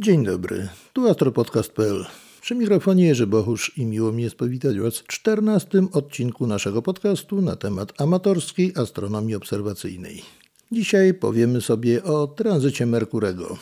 Dzień dobry, tu astropodcast.pl. Przy mikrofonie Jerzy Bochusz i miło mi jest powitać Was w czternastym odcinku naszego podcastu na temat amatorskiej astronomii obserwacyjnej. Dzisiaj powiemy sobie o tranzycie Merkurego.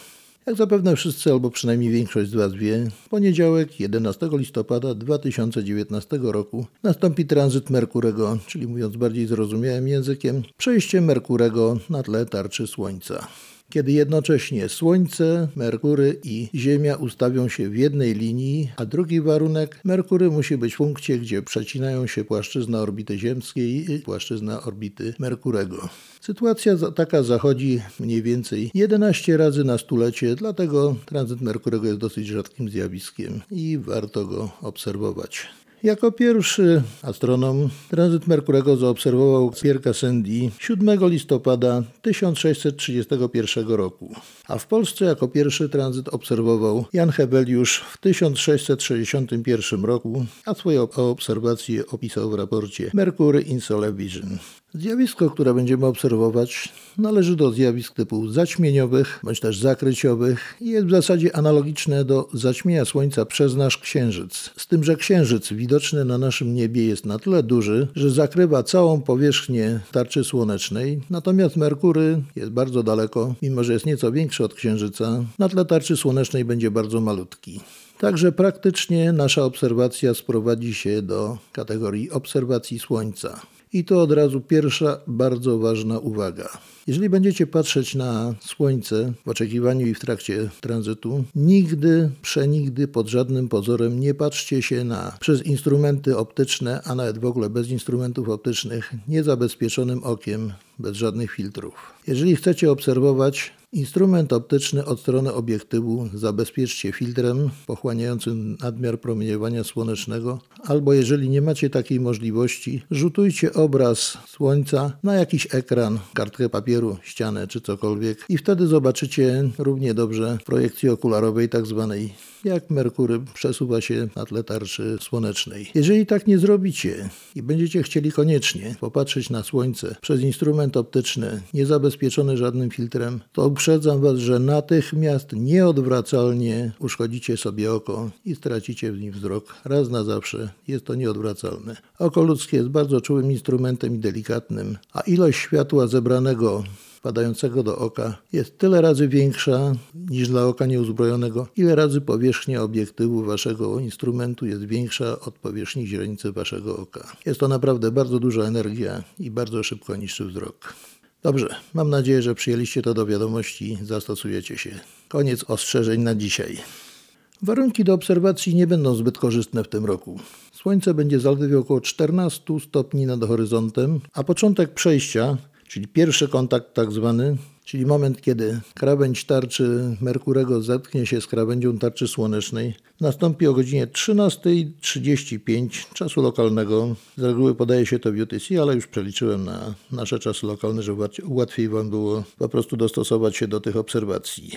Jak zapewne wszyscy, albo przynajmniej większość z Was wie, w poniedziałek 11 listopada 2019 roku nastąpi tranzyt Merkurego, czyli mówiąc bardziej zrozumiałym językiem, przejście Merkurego na tle tarczy Słońca kiedy jednocześnie Słońce, Merkury i Ziemia ustawią się w jednej linii, a drugi warunek, Merkury musi być w punkcie, gdzie przecinają się płaszczyzna orbity ziemskiej i płaszczyzna orbity Merkurego. Sytuacja taka zachodzi mniej więcej 11 razy na stulecie, dlatego tranzyt Merkurego jest dosyć rzadkim zjawiskiem i warto go obserwować. Jako pierwszy astronom tranzyt Merkurego zaobserwował Pierre Cassandi 7 listopada 1631 roku, a w Polsce jako pierwszy tranzyt obserwował Jan Hebeliusz w 1661 roku, a swoje obserwacje opisał w raporcie Mercury in Solar Vision. Zjawisko, które będziemy obserwować, należy do zjawisk typu zaćmieniowych bądź też zakryciowych i jest w zasadzie analogiczne do zaćmienia Słońca przez nasz Księżyc. Z tym, że Księżyc widoczny na naszym niebie jest na tyle duży, że zakrywa całą powierzchnię tarczy słonecznej, natomiast Merkury jest bardzo daleko, mimo że jest nieco większy od Księżyca, na tle tarczy słonecznej będzie bardzo malutki. Także praktycznie nasza obserwacja sprowadzi się do kategorii obserwacji Słońca. I to od razu pierwsza bardzo ważna uwaga. Jeżeli będziecie patrzeć na Słońce w oczekiwaniu i w trakcie tranzytu, nigdy, przenigdy, pod żadnym pozorem nie patrzcie się na przez instrumenty optyczne, a nawet w ogóle bez instrumentów optycznych, niezabezpieczonym okiem, bez żadnych filtrów. Jeżeli chcecie obserwować Instrument optyczny od strony obiektywu zabezpieczcie filtrem pochłaniającym nadmiar promieniowania słonecznego, albo jeżeli nie macie takiej możliwości, rzutujcie obraz słońca na jakiś ekran, kartkę papieru, ścianę czy cokolwiek i wtedy zobaczycie równie dobrze projekcji okularowej tak zwanej jak Merkury przesuwa się na tle tarczy słonecznej. Jeżeli tak nie zrobicie i będziecie chcieli koniecznie popatrzeć na Słońce przez instrument optyczny niezabezpieczony żadnym filtrem, to uprzedzam Was, że natychmiast nieodwracalnie uszkodzicie sobie oko i stracicie w nim wzrok raz na zawsze. Jest to nieodwracalne. Oko ludzkie jest bardzo czułym instrumentem i delikatnym, a ilość światła zebranego wpadającego do oka jest tyle razy większa niż dla oka nieuzbrojonego, ile razy powierzchnia obiektywu waszego instrumentu jest większa od powierzchni źrenicy waszego oka. Jest to naprawdę bardzo duża energia i bardzo szybko niszczy wzrok. Dobrze, mam nadzieję, że przyjęliście to do wiadomości, zastosujecie się. Koniec ostrzeżeń na dzisiaj. Warunki do obserwacji nie będą zbyt korzystne w tym roku. Słońce będzie zaledwie około 14 stopni nad horyzontem, a początek przejścia czyli pierwszy kontakt tak zwany, czyli moment, kiedy krawędź tarczy Merkurego zetknie się z krawędzią tarczy słonecznej, nastąpi o godzinie 13.35 czasu lokalnego. Z reguły podaje się to w UTC, ale już przeliczyłem na nasze czasy lokalne, żeby łatwiej Wam było po prostu dostosować się do tych obserwacji.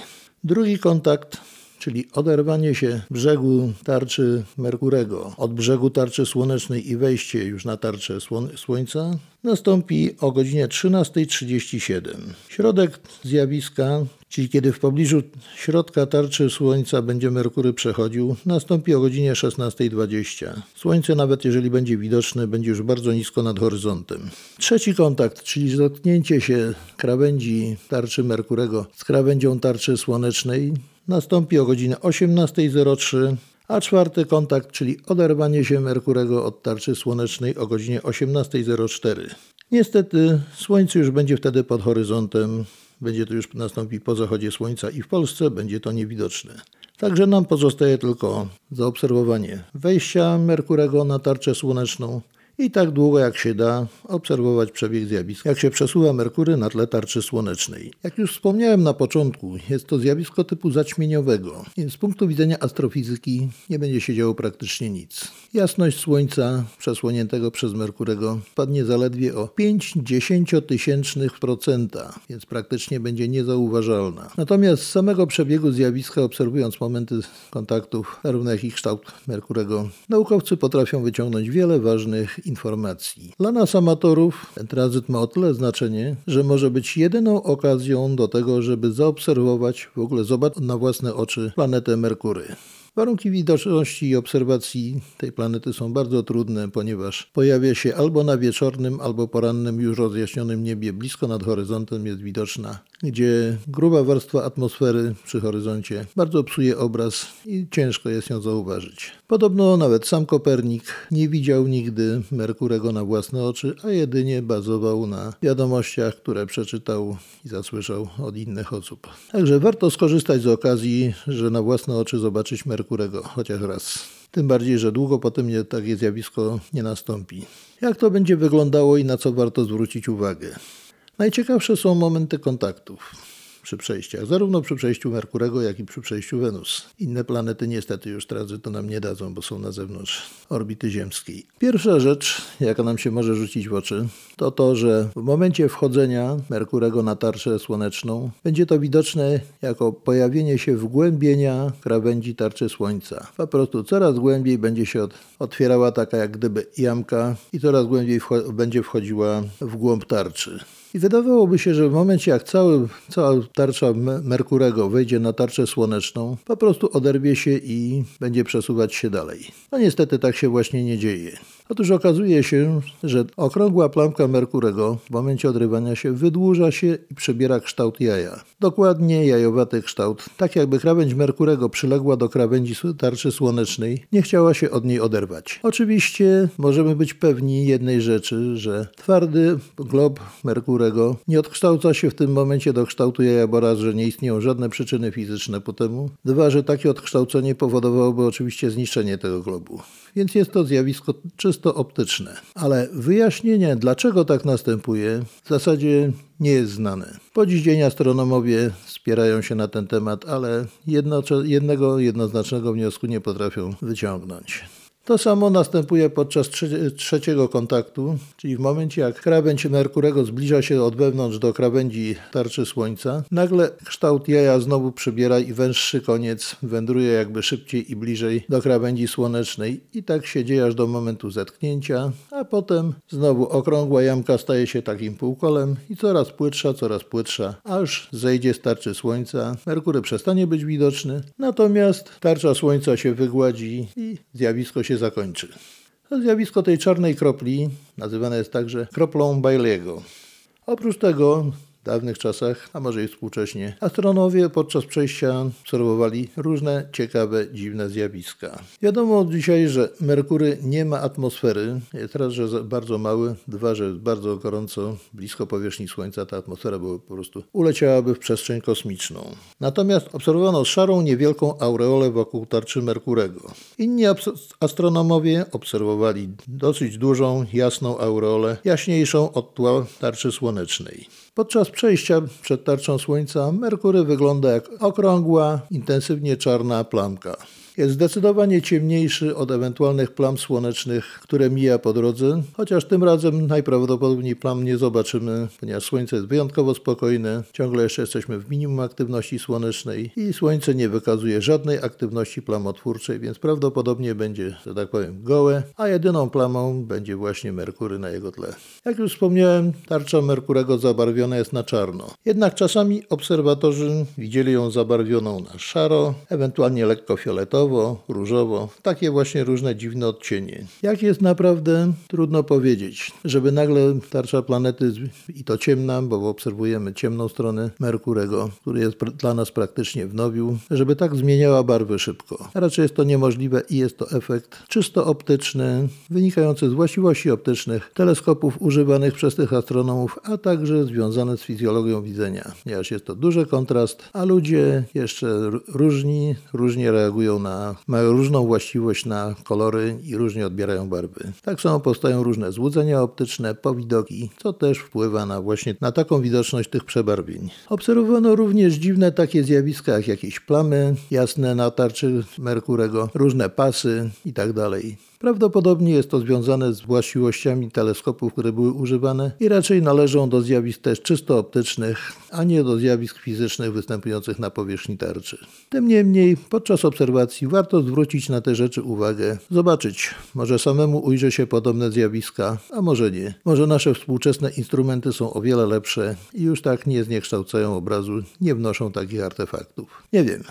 Drugi kontakt czyli oderwanie się brzegu tarczy Merkurego od brzegu tarczy słonecznej i wejście już na tarczę Słońca nastąpi o godzinie 13.37. Środek zjawiska, czyli kiedy w pobliżu środka tarczy Słońca będzie Merkury przechodził, nastąpi o godzinie 16.20. Słońce, nawet jeżeli będzie widoczne, będzie już bardzo nisko nad horyzontem. Trzeci kontakt, czyli zetknięcie się krawędzi tarczy Merkurego z krawędzią tarczy słonecznej, nastąpi o godzinie 18.03, a czwarty kontakt, czyli oderwanie się Merkurego od tarczy słonecznej o godzinie 18.04. Niestety Słońce już będzie wtedy pod horyzontem, będzie to już nastąpi po zachodzie Słońca i w Polsce będzie to niewidoczne. Także nam pozostaje tylko zaobserwowanie wejścia Merkurego na tarczę słoneczną, i tak długo jak się da obserwować przebieg zjawisk, jak się przesuwa Merkury na tle tarczy słonecznej. Jak już wspomniałem na początku, jest to zjawisko typu zaćmieniowego, więc z punktu widzenia astrofizyki nie będzie się działo praktycznie nic. Jasność Słońca przesłoniętego przez Merkurego spadnie zaledwie o 5 tysięcznych procenta, więc praktycznie będzie niezauważalna. Natomiast z samego przebiegu zjawiska, obserwując momenty kontaktów, zarówno jak i kształt Merkurego, naukowcy potrafią wyciągnąć wiele ważnych informacji. Dla nas amatorów tranzyt ma o tyle znaczenie, że może być jedyną okazją do tego, żeby zaobserwować, w ogóle zobaczyć na własne oczy planetę Merkury. Warunki widoczności i obserwacji tej planety są bardzo trudne, ponieważ pojawia się albo na wieczornym, albo porannym już rozjaśnionym niebie blisko nad horyzontem jest widoczna, gdzie gruba warstwa atmosfery przy horyzoncie bardzo psuje obraz i ciężko jest ją zauważyć. Podobno nawet sam Kopernik nie widział nigdy Merkurego na własne oczy, a jedynie bazował na wiadomościach, które przeczytał i zasłyszał od innych osób. Także warto skorzystać z okazji, że na własne oczy zobaczyć Merkurego chociaż raz. Tym bardziej, że długo potem nie, takie zjawisko nie nastąpi. Jak to będzie wyglądało i na co warto zwrócić uwagę? Najciekawsze są momenty kontaktów przy przejściach, zarówno przy przejściu Merkurego, jak i przy przejściu Wenus. Inne planety niestety już tranzytu nam nie dadzą, bo są na zewnątrz orbity ziemskiej. Pierwsza rzecz, jaka nam się może rzucić w oczy, to to, że w momencie wchodzenia Merkurego na tarczę słoneczną będzie to widoczne jako pojawienie się wgłębienia krawędzi tarczy Słońca. Po prostu coraz głębiej będzie się otwierała taka jak gdyby jamka i coraz głębiej wcho będzie wchodziła w głąb tarczy. I wydawałoby się, że w momencie jak cały, cała tarcza Merkurego wejdzie na tarczę słoneczną, po prostu oderwie się i będzie przesuwać się dalej. No niestety tak się właśnie nie dzieje. Otóż okazuje się, że okrągła plamka Merkurego w momencie odrywania się wydłuża się i przybiera kształt jaja. Dokładnie jajowaty kształt, tak jakby krawędź Merkurego przyległa do krawędzi tarczy słonecznej, nie chciała się od niej oderwać. Oczywiście możemy być pewni jednej rzeczy, że twardy glob Merkurego nie odkształca się w tym momencie do kształtu jaja, bo raz, że nie istnieją żadne przyczyny fizyczne po temu, dwa, że takie odkształcenie powodowałoby oczywiście zniszczenie tego globu. Więc jest to zjawisko czysto czysto optyczne. Ale wyjaśnienie, dlaczego tak następuje, w zasadzie nie jest znane. Po dziś dzień astronomowie spierają się na ten temat, ale jednego jednoznacznego wniosku nie potrafią wyciągnąć. To samo następuje podczas trzeciego kontaktu, czyli w momencie jak krawędź Merkurego zbliża się od wewnątrz do krawędzi tarczy Słońca, nagle kształt jaja znowu przybiera i węższy koniec wędruje jakby szybciej i bliżej do krawędzi słonecznej. I tak się dzieje aż do momentu zetknięcia, a potem znowu okrągła jamka staje się takim półkolem i coraz płytsza, coraz płytsza, aż zejdzie z tarczy Słońca, Merkury przestanie być widoczny, natomiast tarcza Słońca się wygładzi i zjawisko się zakończy. Zjawisko tej czarnej kropli nazywane jest także kroplą Bailey'ego. Oprócz tego dawnych czasach, a może i współcześnie, astronomowie podczas przejścia obserwowali różne ciekawe, dziwne zjawiska. Wiadomo dzisiaj, że Merkury nie ma atmosfery. Jest raz, że bardzo mały, dwa, że jest bardzo gorąco, blisko powierzchni Słońca ta atmosfera by po prostu uleciałaby w przestrzeń kosmiczną. Natomiast obserwowano szarą, niewielką aureolę wokół tarczy Merkurego. Inni astronomowie obserwowali dosyć dużą, jasną aureolę, jaśniejszą od tła tarczy słonecznej. Podczas przejścia przed tarczą Słońca Merkury wygląda jak okrągła, intensywnie czarna plamka jest zdecydowanie ciemniejszy od ewentualnych plam słonecznych, które mija po drodze, chociaż tym razem najprawdopodobniej plam nie zobaczymy, ponieważ Słońce jest wyjątkowo spokojne, ciągle jeszcze jesteśmy w minimum aktywności słonecznej i Słońce nie wykazuje żadnej aktywności plamotwórczej, więc prawdopodobnie będzie, że tak powiem, gołe, a jedyną plamą będzie właśnie Merkury na jego tle. Jak już wspomniałem, tarcza Merkurego zabarwiona jest na czarno. Jednak czasami obserwatorzy widzieli ją zabarwioną na szaro, ewentualnie lekko fioletowo, różowo, takie właśnie różne dziwne odcienie. Jak jest naprawdę, trudno powiedzieć. Żeby nagle tarcza planety, i to ciemna, bo obserwujemy ciemną stronę Merkurego, który jest dla nas praktycznie w nowiu, żeby tak zmieniała barwy szybko. Raczej jest to niemożliwe i jest to efekt czysto optyczny, wynikający z właściwości optycznych teleskopów używanych przez tych astronomów, a także związane z fizjologią widzenia, ponieważ jest to duży kontrast, a ludzie jeszcze różni, różnie reagują na mają różną właściwość na kolory i różnie odbierają barwy. Tak samo powstają różne złudzenia optyczne, powidoki, co też wpływa na właśnie na taką widoczność tych przebarwień. Obserwowano również dziwne takie zjawiska jak jakieś plamy jasne na tarczy Merkurego, różne pasy itd. Prawdopodobnie jest to związane z właściwościami teleskopów, które były używane i raczej należą do zjawisk też czysto optycznych, a nie do zjawisk fizycznych występujących na powierzchni tarczy. Tym niemniej podczas obserwacji warto zwrócić na te rzeczy uwagę, zobaczyć, może samemu ujrzy się podobne zjawiska, a może nie. Może nasze współczesne instrumenty są o wiele lepsze i już tak nie zniekształcają obrazu, nie wnoszą takich artefaktów. Nie wiem,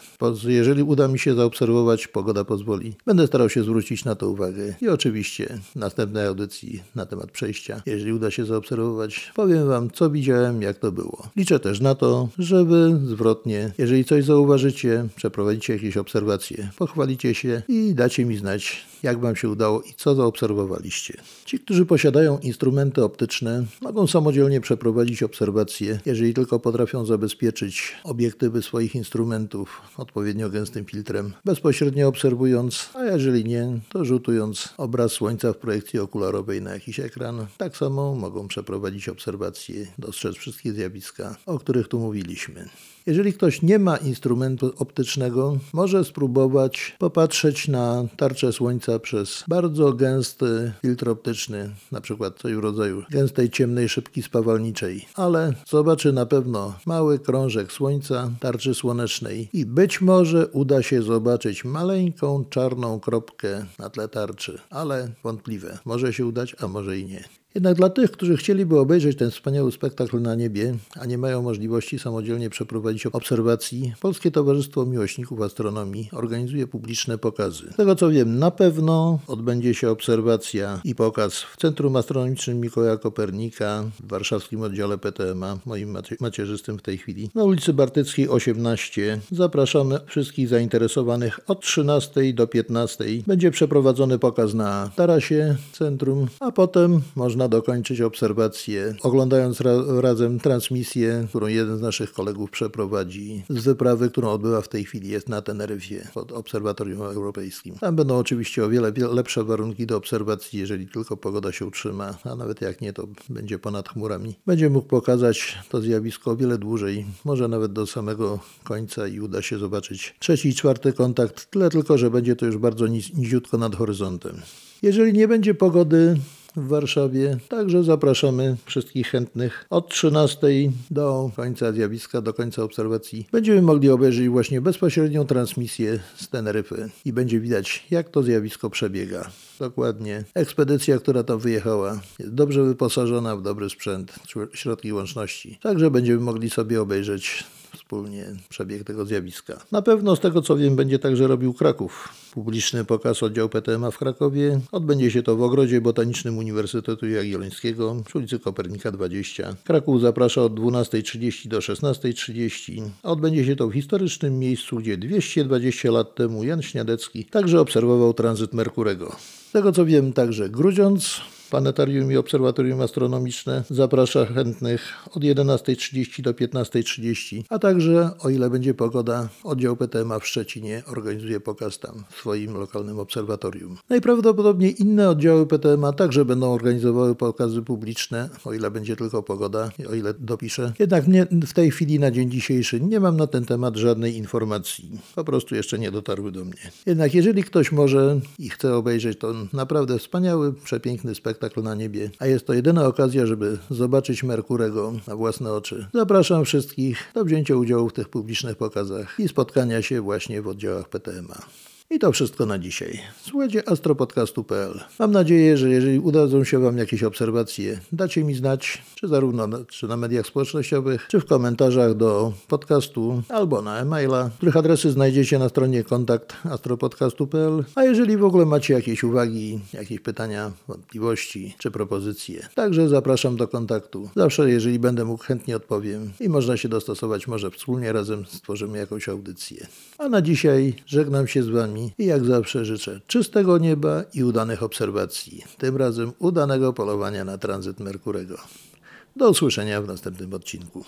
jeżeli uda mi się zaobserwować, pogoda pozwoli, będę starał się zwrócić na to uwagę i oczywiście następnej audycji na temat przejścia, jeżeli uda się zaobserwować, powiem Wam, co widziałem, jak to było. Liczę też na to, żeby zwrotnie, jeżeli coś zauważycie, przeprowadzicie jakieś obserwacje, pochwalicie się i dacie mi znać, jak Wam się udało i co zaobserwowaliście. Ci, którzy posiadają instrumenty optyczne, mogą samodzielnie przeprowadzić obserwacje, jeżeli tylko potrafią zabezpieczyć obiektywy swoich instrumentów odpowiednio gęstym filtrem, bezpośrednio obserwując, a jeżeli nie, to rzutując obraz Słońca w projekcji okularowej na jakiś ekran. Tak samo mogą przeprowadzić obserwacje, dostrzec wszystkie zjawiska, o których tu mówiliśmy. Jeżeli ktoś nie ma instrumentu optycznego, może spróbować popatrzeć na tarczę Słońca przez bardzo gęsty filtr optyczny, na przykład coś w rodzaju gęstej, ciemnej szybki spawalniczej, ale zobaczy na pewno mały krążek Słońca, tarczy słonecznej i być może uda się zobaczyć maleńką czarną kropkę na tle tarczy, ale wątpliwe. Może się udać, a może i nie. Jednak dla tych, którzy chcieliby obejrzeć ten wspaniały spektakl na niebie, a nie mają możliwości samodzielnie przeprowadzić obserwacji, Polskie Towarzystwo Miłośników Astronomii organizuje publiczne pokazy. Z tego co wiem, na pewno odbędzie się obserwacja i pokaz w Centrum Astronomicznym Mikołaja Kopernika w warszawskim oddziale PTMA, moim macierzystym w tej chwili, na ulicy Bartyckiej 18. Zapraszamy wszystkich zainteresowanych od 13 do 15. Będzie przeprowadzony pokaz na tarasie centrum, a potem można dokończyć obserwacje, oglądając ra razem transmisję, którą jeden z naszych kolegów przeprowadzi z wyprawy, którą odbywa w tej chwili, jest na Teneryfie pod Obserwatorium Europejskim. Tam będą oczywiście o wiele lepsze warunki do obserwacji, jeżeli tylko pogoda się utrzyma, a nawet jak nie, to będzie ponad chmurami. Będzie mógł pokazać to zjawisko o wiele dłużej, może nawet do samego końca i uda się zobaczyć trzeci i czwarty kontakt, tyle tylko, że będzie to już bardzo niziutko nad horyzontem. Jeżeli nie będzie pogody, w Warszawie. Także zapraszamy wszystkich chętnych od 13 do końca zjawiska, do końca obserwacji. Będziemy mogli obejrzeć właśnie bezpośrednią transmisję z Teneryfy i będzie widać, jak to zjawisko przebiega. Dokładnie. Ekspedycja, która tam wyjechała, jest dobrze wyposażona w dobry sprzęt, środki łączności. Także będziemy mogli sobie obejrzeć wspólnie przebieg tego zjawiska. Na pewno z tego co wiem będzie także robił Kraków. Publiczny pokaz oddział PTMA w Krakowie. Odbędzie się to w Ogrodzie Botanicznym Uniwersytetu Jagiellońskiego przy ulicy Kopernika 20. Kraków zaprasza od 12.30 do 16.30. Odbędzie się to w historycznym miejscu, gdzie 220 lat temu Jan Śniadecki także obserwował tranzyt Merkurego. Z tego co wiem także Grudziądz, Planetarium i Obserwatorium Astronomiczne zaprasza chętnych od 11.30 do 15.30, a także, o ile będzie pogoda, oddział PTMA w Szczecinie organizuje pokaz tam w swoim lokalnym obserwatorium. Najprawdopodobniej inne oddziały PTMA także będą organizowały pokazy publiczne, o ile będzie tylko pogoda, o ile dopiszę. Jednak nie, w tej chwili, na dzień dzisiejszy, nie mam na ten temat żadnej informacji. Po prostu jeszcze nie dotarły do mnie. Jednak jeżeli ktoś może i chce obejrzeć to naprawdę wspaniały, przepiękny spektakl, spektakl na niebie, a jest to jedyna okazja, żeby zobaczyć Merkurego na własne oczy. Zapraszam wszystkich do wzięcia udziału w tych publicznych pokazach i spotkania się właśnie w oddziałach PTMA. I to wszystko na dzisiaj. Słuchajcie astropodcastu.pl. Mam nadzieję, że jeżeli udadzą się Wam jakieś obserwacje, dacie mi znać, czy zarówno na, czy na mediach społecznościowych, czy w komentarzach do podcastu, albo na e-maila, których adresy znajdziecie na stronie kontakt astropodcastu.pl. A jeżeli w ogóle macie jakieś uwagi, jakieś pytania, wątpliwości, czy propozycje, także zapraszam do kontaktu. Zawsze, jeżeli będę mógł, chętnie odpowiem i można się dostosować, może wspólnie razem stworzymy jakąś audycję. A na dzisiaj żegnam się z Wami i jak zawsze życzę czystego nieba i udanych obserwacji, tym razem udanego polowania na tranzyt Merkurego. Do usłyszenia w następnym odcinku.